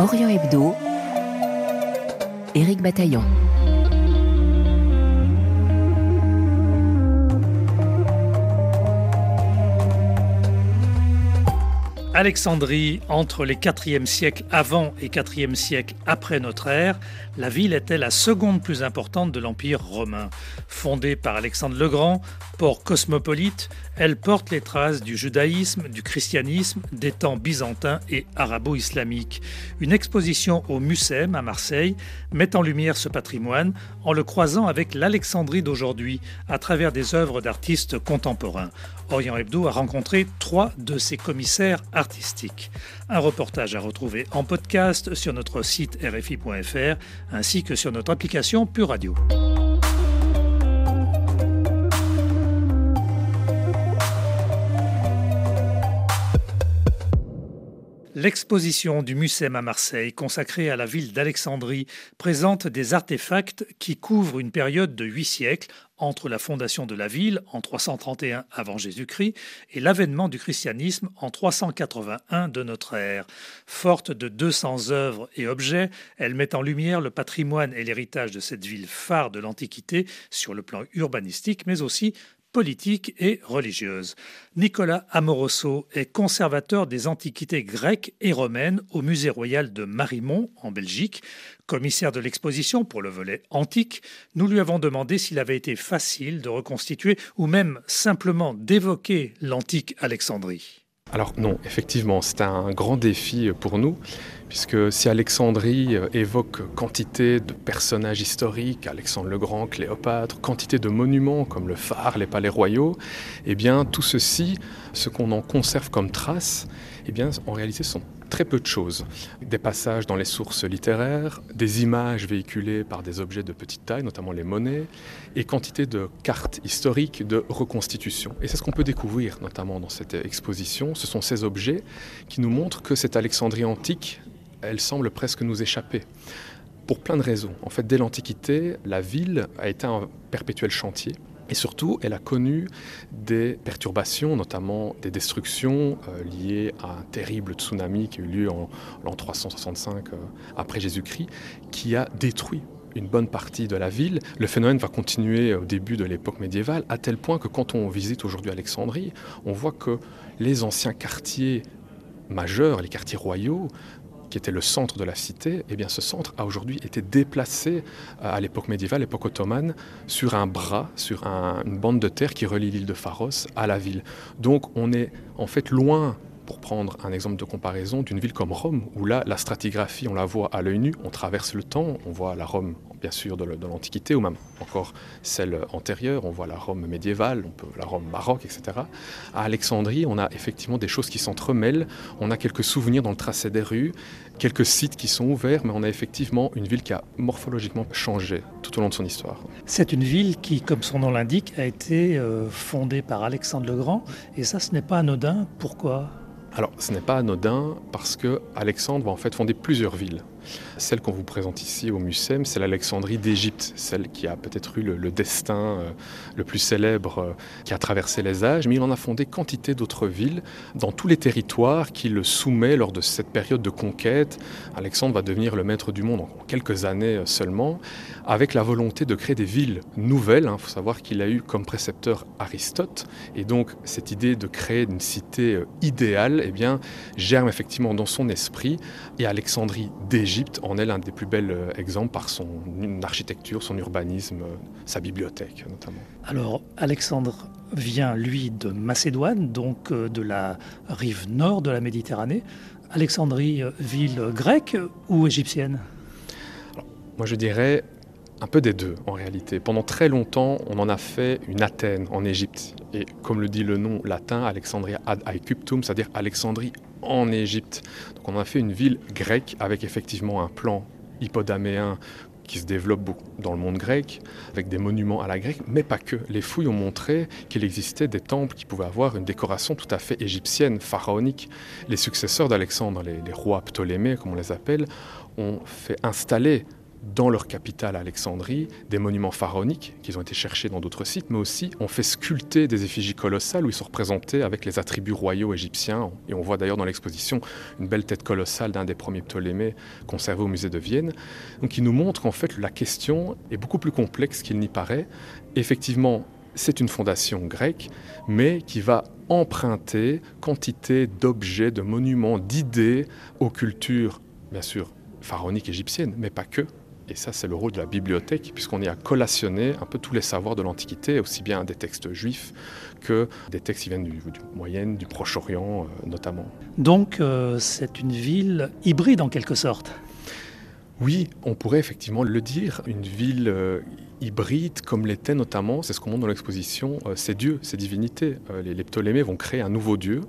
Orient Hebdo, Éric Bataillon. Alexandrie, entre les 4e siècles avant et 4e siècle après notre ère, la ville était la seconde plus importante de l'Empire romain. Fondée par Alexandre le Grand, port cosmopolite, elle porte les traces du judaïsme, du christianisme, des temps byzantins et arabo-islamiques. Une exposition au Mucem à Marseille met en lumière ce patrimoine en le croisant avec l'Alexandrie d'aujourd'hui à travers des œuvres d'artistes contemporains. Orient Hebdo a rencontré trois de ses commissaires artistiques. Un reportage à retrouver en podcast sur notre site rfi.fr ainsi que sur notre application Pure Radio. L'exposition du Mucem à Marseille, consacrée à la ville d'Alexandrie, présente des artefacts qui couvrent une période de huit siècles entre la fondation de la ville en 331 avant Jésus-Christ et l'avènement du christianisme en 381 de notre ère. Forte de 200 œuvres et objets, elle met en lumière le patrimoine et l'héritage de cette ville phare de l'Antiquité sur le plan urbanistique, mais aussi politique et religieuse. Nicolas Amoroso est conservateur des antiquités grecques et romaines au Musée royal de Marimont, en Belgique. Commissaire de l'exposition pour le volet antique, nous lui avons demandé s'il avait été facile de reconstituer ou même simplement d'évoquer l'antique Alexandrie. Alors non, effectivement, c'est un grand défi pour nous, puisque si Alexandrie euh, évoque quantité de personnages historiques, Alexandre le Grand, Cléopâtre, quantité de monuments comme le phare, les palais royaux, eh bien tout ceci, ce qu'on en conserve comme traces, eh bien en réalité sont très peu de choses. Des passages dans les sources littéraires, des images véhiculées par des objets de petite taille, notamment les monnaies, et quantité de cartes historiques de reconstitution. Et c'est ce qu'on peut découvrir notamment dans cette exposition. Ce sont ces objets qui nous montrent que cette Alexandrie antique, elle semble presque nous échapper pour plein de raisons. En fait, dès l'Antiquité, la ville a été un perpétuel chantier. Et surtout, elle a connu des perturbations, notamment des destructions euh, liées à un terrible tsunami qui a eu lieu en l'an 365 euh, après Jésus-Christ, qui a détruit une bonne partie de la ville. Le phénomène va continuer au début de l'époque médiévale, à tel point que quand on visite aujourd'hui Alexandrie, on voit que les anciens quartiers majeurs, les quartiers royaux, qui était le centre de la cité, eh bien ce centre a aujourd'hui été déplacé euh, à l'époque médiévale, l'époque ottomane, sur un bras, sur une bande de terre qui relie l'île de Pharos à la ville. Donc on est en fait loin pour prendre un exemple de comparaison, d'une ville comme Rome, où là, la stratigraphie, on la voit à l'œil nu, on traverse le temps, on voit la Rome, bien sûr, de l'Antiquité, ou même encore celle antérieure, on voit la Rome médiévale, on peut, la Rome baroque, etc. À Alexandrie, on a effectivement des choses qui s'entremêlent, on a quelques souvenirs dans le tracé des rues, quelques sites qui sont ouverts, mais on a effectivement une ville qui a morphologiquement changé tout au long de son histoire. C'est une ville qui, comme son nom l'indique, a été euh, fondée par Alexandre le Grand, et ça, ce n'est pas anodin. Pourquoi? Alors, ce n'est pas anodin parce que Alexandre va en fait fonder plusieurs villes. Celle qu'on vous présente ici au Mucem, c'est l'Alexandrie d'Égypte, celle qui a peut-être eu le, destin euh, le plus célèbre euh, qui a traversé les âges, mais il en a fondé quantité d'autres villes dans tous les territoires qu'il soumet lors de cette période de conquête. Alexandre va devenir le maître du monde en quelques années euh, seulement, avec la volonté de créer des villes nouvelles. Il hein. faut savoir qu'il a eu comme précepteur Aristote, et donc cette idée de créer une cité idéale eh bien, germe effectivement dans son esprit, et Alexandrie d'Égypte l'Égypte en est l'un des plus bels euh, exemples par son architecture, son urbanisme, euh, sa bibliothèque notamment. Alors Alexandre vient lui de Macédoine, donc euh, de la rive nord de la Méditerranée. Alexandrie, ville grecque ou égyptienne? Moi je dirais un peu des deux en réalité. Pendant très longtemps, on en a fait une Athènes en Égypte. Et comme le dit le nom latin, Alexandria ad Aegyptum, c'est-à-dire Alexandrie en Égypte. Donc on a fait une ville grecque avec effectivement un plan hippodaméen qui se développe beaucoup dans le monde grec, avec des monuments à la grecque, mais pas que. Les fouilles ont montré qu'il existait des temples qui pouvaient avoir une décoration tout à fait égyptienne, pharaonique. Les successeurs d'Alexandre, les, les rois ptolémées, comme on les appelle, ont fait installer dans leur capitale Alexandrie des monuments pharaoniques qui ont été cherchés dans d'autres sites, mais aussi on fait sculpter des effigies colossales où ils sont représentés avec les attributs royaux égyptiens. Et on voit d'ailleurs dans l'exposition une belle tête colossale d'un des premiers Ptolémées conservée au musée de Vienne. Donc il nous montre qu'en fait la question est beaucoup plus complexe qu'il n'y paraît. Effectivement, c'est une fondation grecque, mais qui va emprunter quantité d'objets, de monuments, d'idées aux cultures, bien sûr, pharaoniques égyptiennes, mais pas que. Et ça, c'est le rôle de la bibliothèque, puisqu'on y a collationné un peu tous les savoirs de l'Antiquité, aussi bien des textes juifs que des textes qui viennent du, Moyen, du Proche-Orient euh, notamment. Donc, euh, c'est une ville hybride en quelque sorte oui, on pourrait effectivement le dire, une ville euh, hybride comme l'était notamment, c'est ce qu'on montre dans l'exposition, ces dieux, ces divinités. les, les, Ptolémées vont créer un nouveau dieu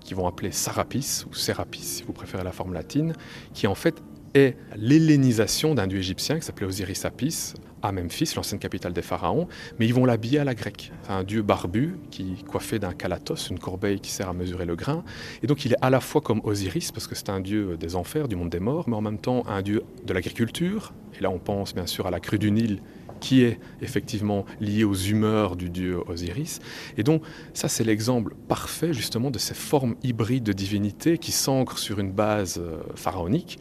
qui vont appeler Sarapis, ou Serapis si vous préférez la forme latine, qui en fait est l'hellénisation d'un dieu égyptien qui s'appelait Osiris Apis à Memphis, l'ancienne capitale des pharaons, mais ils vont l'habiller à la grecque. C'est un dieu barbu qui coiffé d'un calatos, une corbeille qui sert à mesurer le grain. Et donc il est à la fois comme Osiris, parce que c'est un dieu des enfers, du monde des morts, mais en même temps un dieu de l'agriculture. Et là on pense bien sûr à la crue du Nil qui est effectivement lié aux humeurs du dieu Osiris. Et donc ça c'est l'exemple parfait justement de ces formes hybrides de divinité qui s'ancrent sur une base euh, pharaonique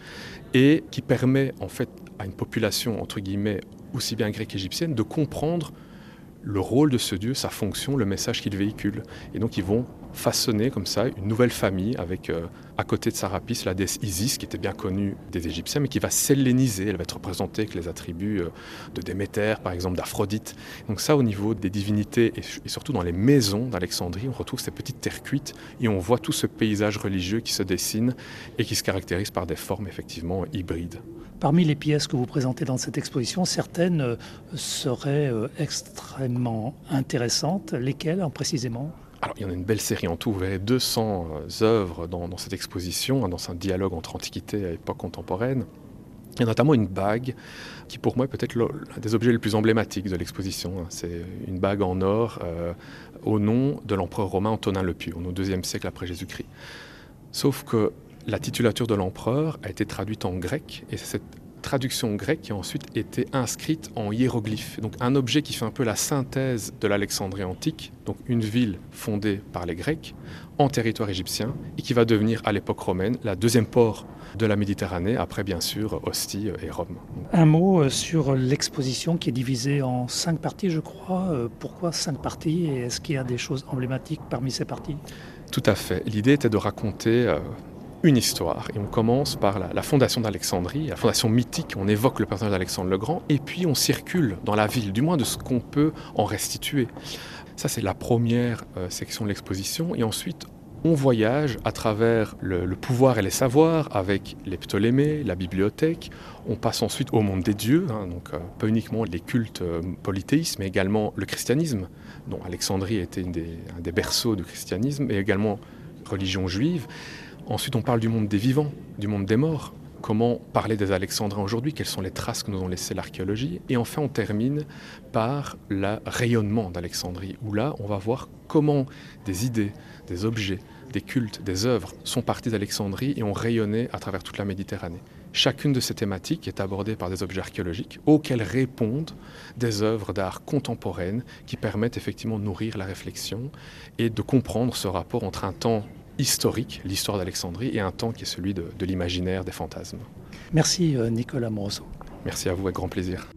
et qui permet en fait à une population entre guillemets aussi bien grecque qu'égyptienne de comprendre le rôle de ce dieu, sa fonction, le message qu'il véhicule. Et donc ils vont façonner comme ça une nouvelle famille avec euh, à côté de Sarapis la déesse Isis qui était bien connue des Égyptiens mais qui va s'helléniser, elle va être représentée avec les attributs euh, de Déméter par exemple, d'Aphrodite. Donc ça au niveau des divinités et, surtout dans les maisons d'Alexandrie, on retrouve ces petites terres cuites et on voit tout ce paysage religieux qui se dessine et qui se caractérise par des formes effectivement hybrides. Parmi les pièces que vous présentez dans cette exposition, certaines euh, seraient extrêmement intéressantes. Lesquelles précisément? Alors, il y en a une belle série en tout. Vous verrez 200 euh, œuvres dans, cette exposition, hein, dans un dialogue entre antiquité et époque contemporaine. Il y a notamment une bague qui, pour moi, est peut-être l'un des objets les plus emblématiques de l'exposition. Hein. C'est une bague en or euh, au nom de l'empereur romain Antonin le Pieux, au deuxième siècle après Jésus-Christ. Sauf que la titulature de l'empereur a été traduite en grec, et c'est cette traduction grecque qui a ensuite été inscrite en hiéroglyphes. Donc un objet qui fait un peu la synthèse de l'Alexandrie antique, donc une ville fondée par les Grecs en territoire égyptien et qui va devenir à l'époque romaine la deuxième port de la Méditerranée, après bien sûr Ostie et Rome. Un mot euh, sur l'exposition qui est divisée en cinq parties, je crois. Euh, pourquoi cinq parties et est-ce qu'il y a des choses emblématiques parmi ces parties? Tout à fait. L'idée était de raconter euh, une histoire. Et on commence par la, fondation d'Alexandrie, la fondation mythique, on évoque le personnage d'Alexandre le Grand, et puis on circule dans la ville, du moins de ce qu'on peut en restituer. Ça, c'est la première euh, section de l'exposition. Et ensuite, on voyage à travers le, pouvoir et les savoirs avec les Ptolémées, la bibliothèque. On passe ensuite au monde des dieux, hein, donc euh, pas uniquement les cultes euh, polythéistes, mais également le christianisme, dont Alexandrie était un des berceaux du christianisme, et également religion juive. Ensuite, on parle du monde des vivants, du monde des morts. Comment parler des Alexandrins aujourd'hui? Quelles sont les traces que nous ont laissées l'archéologie? Et enfin, on termine par le rayonnement d'Alexandrie, où là, on va voir comment des idées, des objets, des cultes, des œuvres sont partis d'Alexandrie et ont rayonné à travers toute la Méditerranée. Chacune de ces thématiques est abordée par des objets archéologiques auxquels répondent des œuvres d'art contemporaines qui permettent effectivement de nourrir la réflexion et de comprendre ce rapport entre un temps historique, l'histoire d'Alexandrie, et un temps qui est celui de, l'imaginaire, des fantasmes. Merci euh, Nicolas Moroso. Merci à vous, avec grand plaisir.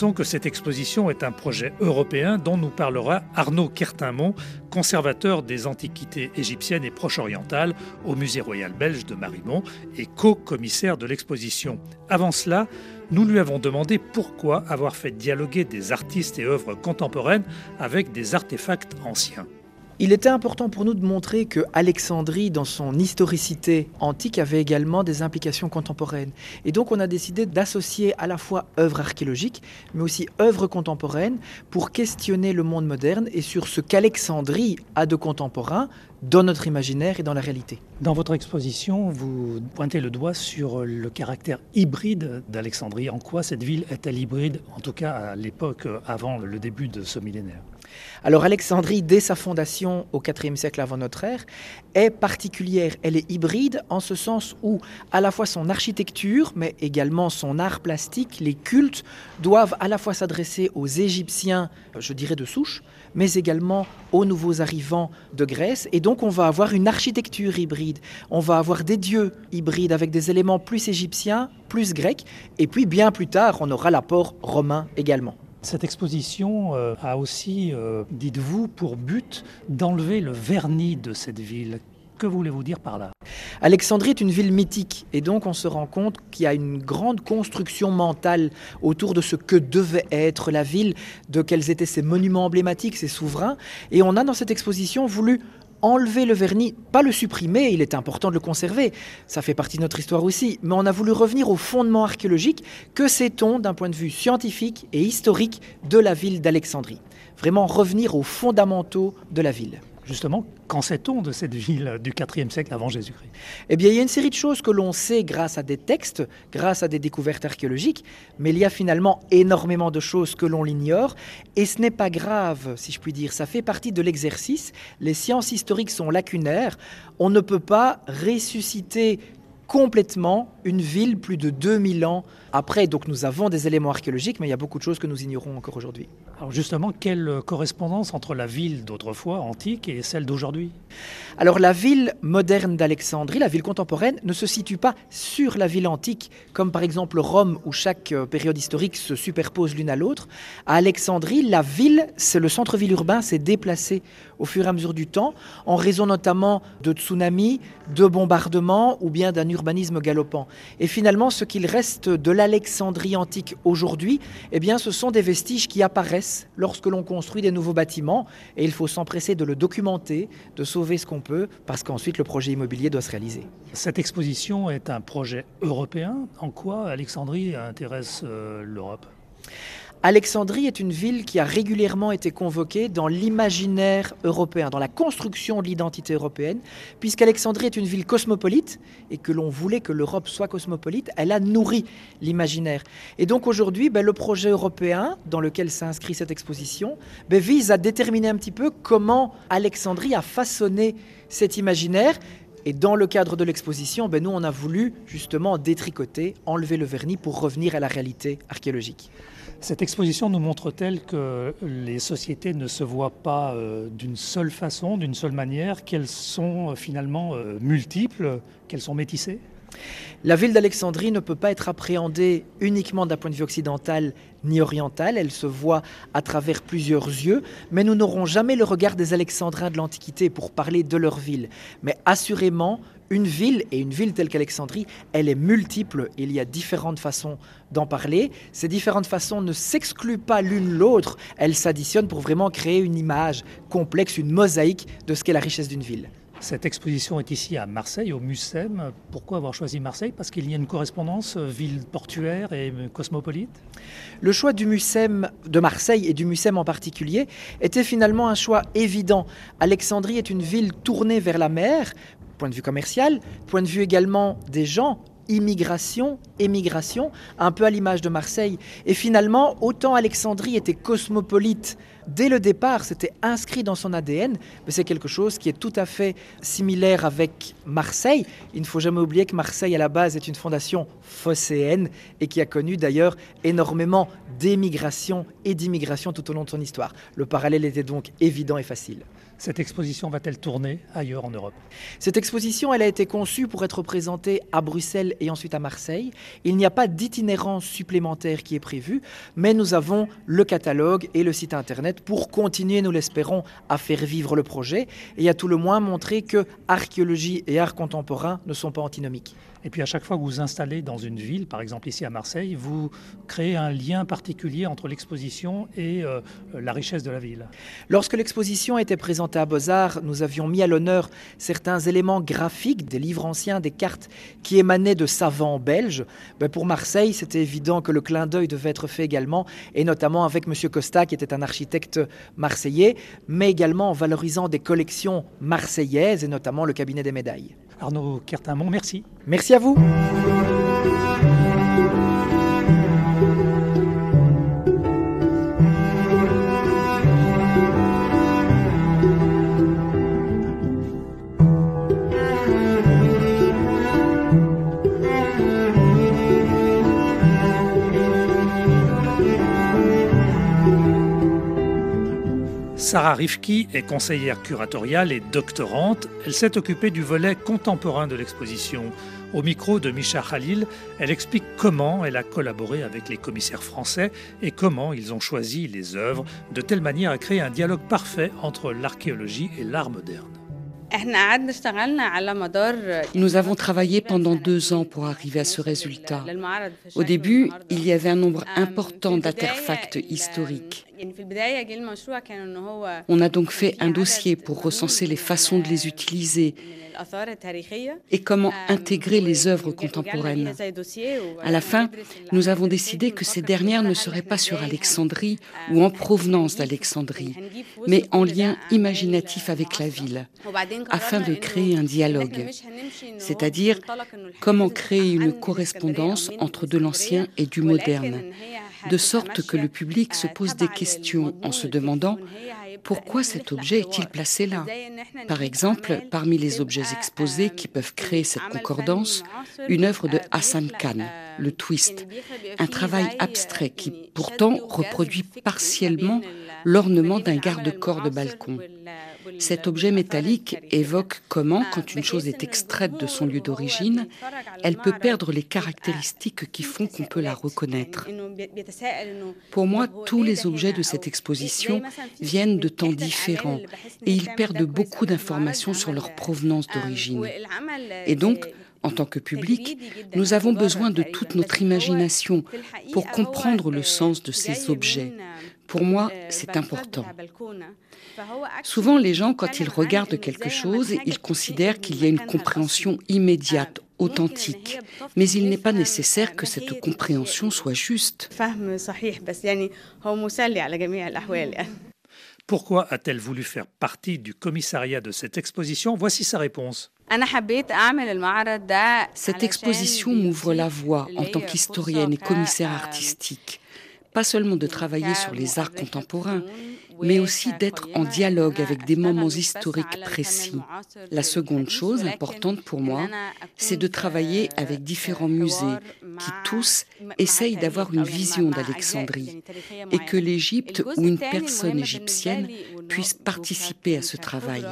Notons que cette exposition est un projet européen dont nous parlera Arnaud Kertimont, conservateur des antiquités égyptiennes et proche-orientales au Musée royal belge de Marimont et co-commissaire de l'exposition. Avant cela, nous lui avons demandé pourquoi avoir fait dialoguer des artistes et œuvres contemporaines avec des artefacts anciens. Il était important pour nous de montrer que Alexandrie, dans son historicité antique, avait également des implications contemporaines. Et donc on a décidé d'associer à la fois œuvres archéologiques, mais aussi œuvres contemporaines, pour questionner le monde moderne et sur ce qu'Alexandrie a de contemporain dans notre imaginaire et dans la réalité. Dans votre exposition, vous pointez le doigt sur le caractère hybride d'Alexandrie. En quoi cette ville est-elle hybride, en tout cas à l'époque avant le début de ce millénaire? Alors Alexandrie, dès sa fondation au IVe siècle avant notre ère, est particulière. Elle est hybride en ce sens où à la fois son architecture, mais également son art plastique, les cultes, doivent à la fois s'adresser aux Égyptiens, je dirais de souche, mais également aux nouveaux arrivants de Grèce. Et donc on va avoir une architecture hybride. On va avoir des dieux hybrides avec des éléments plus égyptiens, plus grecs. Et puis bien plus tard, on aura l'apport romain également. Cette exposition euh, a aussi, euh, dites-vous, pour but d'enlever le vernis de cette ville. Que voulez-vous dire par là? Alexandrie est une ville mythique et donc on se rend compte qu'il y a une grande construction mentale autour de ce que devait être la ville, de quels étaient ses monuments emblématiques, ses souverains. Et on a dans cette exposition voulu enlever le vernis, pas le supprimer, il est important de le conserver, ça fait partie de notre histoire aussi, mais on a voulu revenir au fondement archéologique, que sait-on d'un point de vue scientifique et historique de la ville d'Alexandrie? Vraiment revenir aux fondamentaux de la ville. Justement, qu'en sait-on de cette ville du IVe siècle avant Jésus-Christ? Eh bien, il y a une série de choses que l'on sait grâce à des textes, grâce à des découvertes archéologiques, mais il y a finalement énormément de choses que l'on l'ignore, et ce n'est pas grave, si je puis dire, ça fait partie de l'exercice. Les sciences historiques sont lacunaires, on ne peut pas ressusciter complètement une ville plus de 2000 ans après. Donc nous avons des éléments archéologiques, mais il y a beaucoup de choses que nous ignorons encore aujourd'hui. Alors justement, quelle correspondance entre la ville d'autrefois, antique, et celle d'aujourd'hui? Alors la ville moderne d'Alexandrie, la ville contemporaine, ne se situe pas sur la ville antique, comme par exemple Rome, où chaque euh, période historique se superpose l'une à l'autre. À Alexandrie, la ville, c'est le centre-ville urbain, s'est déplacé au fur et à mesure du temps, en raison notamment de tsunamis, de bombardements ou bien d'un urbanisme galopant. Et finalement, ce qu'il reste de l'Alexandrie antique aujourd'hui, eh bien, ce sont des vestiges qui apparaissent lorsque l'on construit des nouveaux bâtiments, et il faut s'empresser de le documenter, de sauver ce qu'on peut, parce qu'ensuite le projet immobilier doit se réaliser. Cette exposition est un projet européen. En quoi Alexandrie intéresse euh, l'Europe? Alexandrie est une ville qui a régulièrement été convoquée dans l'imaginaire européen, dans la construction de l'identité européenne, puisqu'Alexandrie est une ville cosmopolite et que l'on voulait que l'Europe soit cosmopolite, elle a nourri l'imaginaire. Et donc aujourd'hui, ben, le projet européen dans lequel s'inscrit cette exposition ben, vise à déterminer un petit peu comment Alexandrie a façonné cet imaginaire et dans le cadre de l'exposition, ben nous, on a voulu justement détricoter, enlever le vernis pour revenir à la réalité archéologique. Cette exposition nous montre-t-elle que les sociétés ne se voient pas euh, d'une seule façon, d'une seule manière, qu'elles sont euh, finalement euh, multiples, qu'elles sont métissées? La ville d'Alexandrie ne peut pas être appréhendée uniquement d'un point de vue occidental ni oriental, elle se voit à travers plusieurs yeux, mais nous n'aurons jamais le regard des Alexandrins de l'Antiquité pour parler de leur ville. Mais assurément, une ville, et une ville telle qu'Alexandrie, elle est multiple, il y a différentes façons d'en parler. Ces différentes façons ne s'excluent pas l'une l'autre, elles s'additionnent pour vraiment créer une image complexe, une mosaïque de ce qu'est la richesse d'une ville. Cette exposition est ici à Marseille, au Mucem. Pourquoi avoir choisi Marseille? Parce qu'il y a une correspondance euh, ville portuaire et euh, cosmopolite? Le choix du Mucem de Marseille et du Mucem en particulier était finalement un choix évident. Alexandrie est une ville tournée vers la mer, point de vue commercial, point de vue également des gens, immigration, émigration, un peu à l'image de Marseille. Et finalement, autant Alexandrie était cosmopolite dès le départ, c'était inscrit dans son ADN, mais c'est quelque chose qui est tout à fait similaire avec Marseille. Il ne faut jamais oublier que Marseille, à la base, est une fondation phocéenne et qui a connu d'ailleurs énormément d'émigration et d'immigration tout au long de son histoire. Le parallèle était donc évident et facile. Cette exposition va-t-elle tourner ailleurs en Europe? Cette exposition, elle a été conçue pour être présentée à Bruxelles et ensuite à Marseille. Il n'y a pas d'itinérance supplémentaire qui est prévue, mais nous avons le catalogue et le site internet pour continuer, nous l'espérons, à faire vivre le projet et à tout le moins montrer que archéologie et art contemporain ne sont pas antinomiques. Et puis à chaque fois que vous vous installez dans une ville, par exemple ici à Marseille, vous créez un lien particulier entre l'exposition et euh, la richesse de la ville. Lorsque l'exposition était présentée à Beaux-Arts, nous avions mis à l'honneur certains éléments graphiques, des livres anciens, des cartes qui émanaient de savants belges. Ben, pour Marseille, c'était évident que le clin d'œil devait être fait également, et notamment avec M. Costa, qui était un architecte marseillais, mais également en valorisant des collections marseillaises, et notamment le cabinet des médailles. Arnaud Kertimont, merci. Merci à vous. Sarah Rifki est conseillère curatoriale et doctorante. Elle s'est occupée du volet contemporain de l'exposition. Au micro de Micha Khalil, elle explique comment elle a collaboré avec les commissaires français et comment ils ont choisi les œuvres de telle manière à créer un dialogue parfait entre l'archéologie et l'art moderne. Nous avons travaillé pendant deux ans pour arriver à ce résultat. Au début, il y avait un nombre important d'artefacts historiques. On a donc fait un dossier pour recenser les façons de les utiliser et comment intégrer les œuvres contemporaines. À la fin, nous avons décidé que ces dernières ne seraient pas sur Alexandrie ou en provenance d'Alexandrie, mais en lien imaginatif avec la ville, afin de créer un dialogue, c'est-à-dire comment créer une correspondance entre de l'ancien et du moderne, de sorte que le public se pose des questions en se demandant pourquoi cet objet est-il placé là Par exemple, parmi les objets exposés qui peuvent créer cette concordance, une œuvre de Hassan Khan, le twist, un travail abstrait qui pourtant reproduit partiellement l'ornement d'un garde-corps de balcon. Cet objet métallique évoque comment, quand une chose est extraite de son lieu d'origine, elle peut perdre les caractéristiques qui font qu'on peut la reconnaître. Pour moi, tous les objets de cette exposition viennent de temps différents et ils perdent beaucoup d'informations sur leur provenance d'origine. Et donc, en tant que public, nous avons besoin de toute notre imagination pour comprendre le sens de ces objets. Pour moi, c'est important. Souvent, les gens, quand ils regardent quelque chose, ils considèrent qu'il y a une compréhension immédiate, authentique. Mais il n'est pas nécessaire que cette compréhension soit juste. Pourquoi a-t-elle voulu faire partie du commissariat de cette exposition? Voici sa réponse. Cette exposition m'ouvre la voie en tant qu'historienne et commissaire artistique, pas seulement de travailler sur les arts contemporains, mais aussi d'être en dialogue avec des moments historiques précis. La seconde chose importante pour moi, c'est de travailler avec différents musées qui tous essayent d'avoir une vision d'Alexandrie et que l'Égypte ou une personne égyptienne puisse participer à ce travail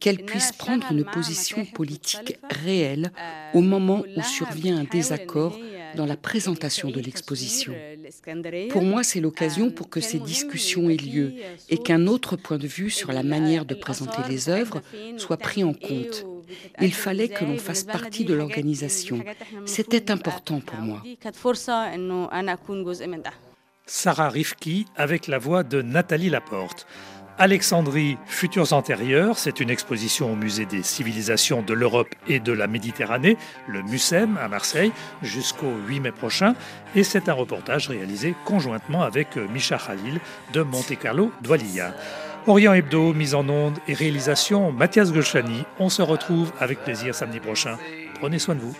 qu'elle puisse prendre une position politique réelle au moment où survient un désaccord dans la présentation de l'exposition. Pour moi, c'est l'occasion pour que ces discussions aient lieu et qu'un autre point de vue sur la manière de présenter les œuvres soit pris en compte. Il fallait que l'on fasse partie de l'organisation. C'était important pour moi. Sarah Rifki avec la voix de Nathalie Laporte. Alexandrie, Futurs antérieurs, c'est une exposition au musée des civilisations de l'Europe et de la Méditerranée, le MUSEM à Marseille, jusqu'au 8 mai prochain. Et c'est un reportage réalisé conjointement avec euh, Micha Khalil de Monte Carlo Doualiya. Orient Hebdo, mise en onde et réalisation Mathias Golchani. On se retrouve avec plaisir samedi prochain. Prenez soin de vous.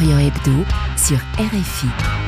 Orient Hebdo sur RFI.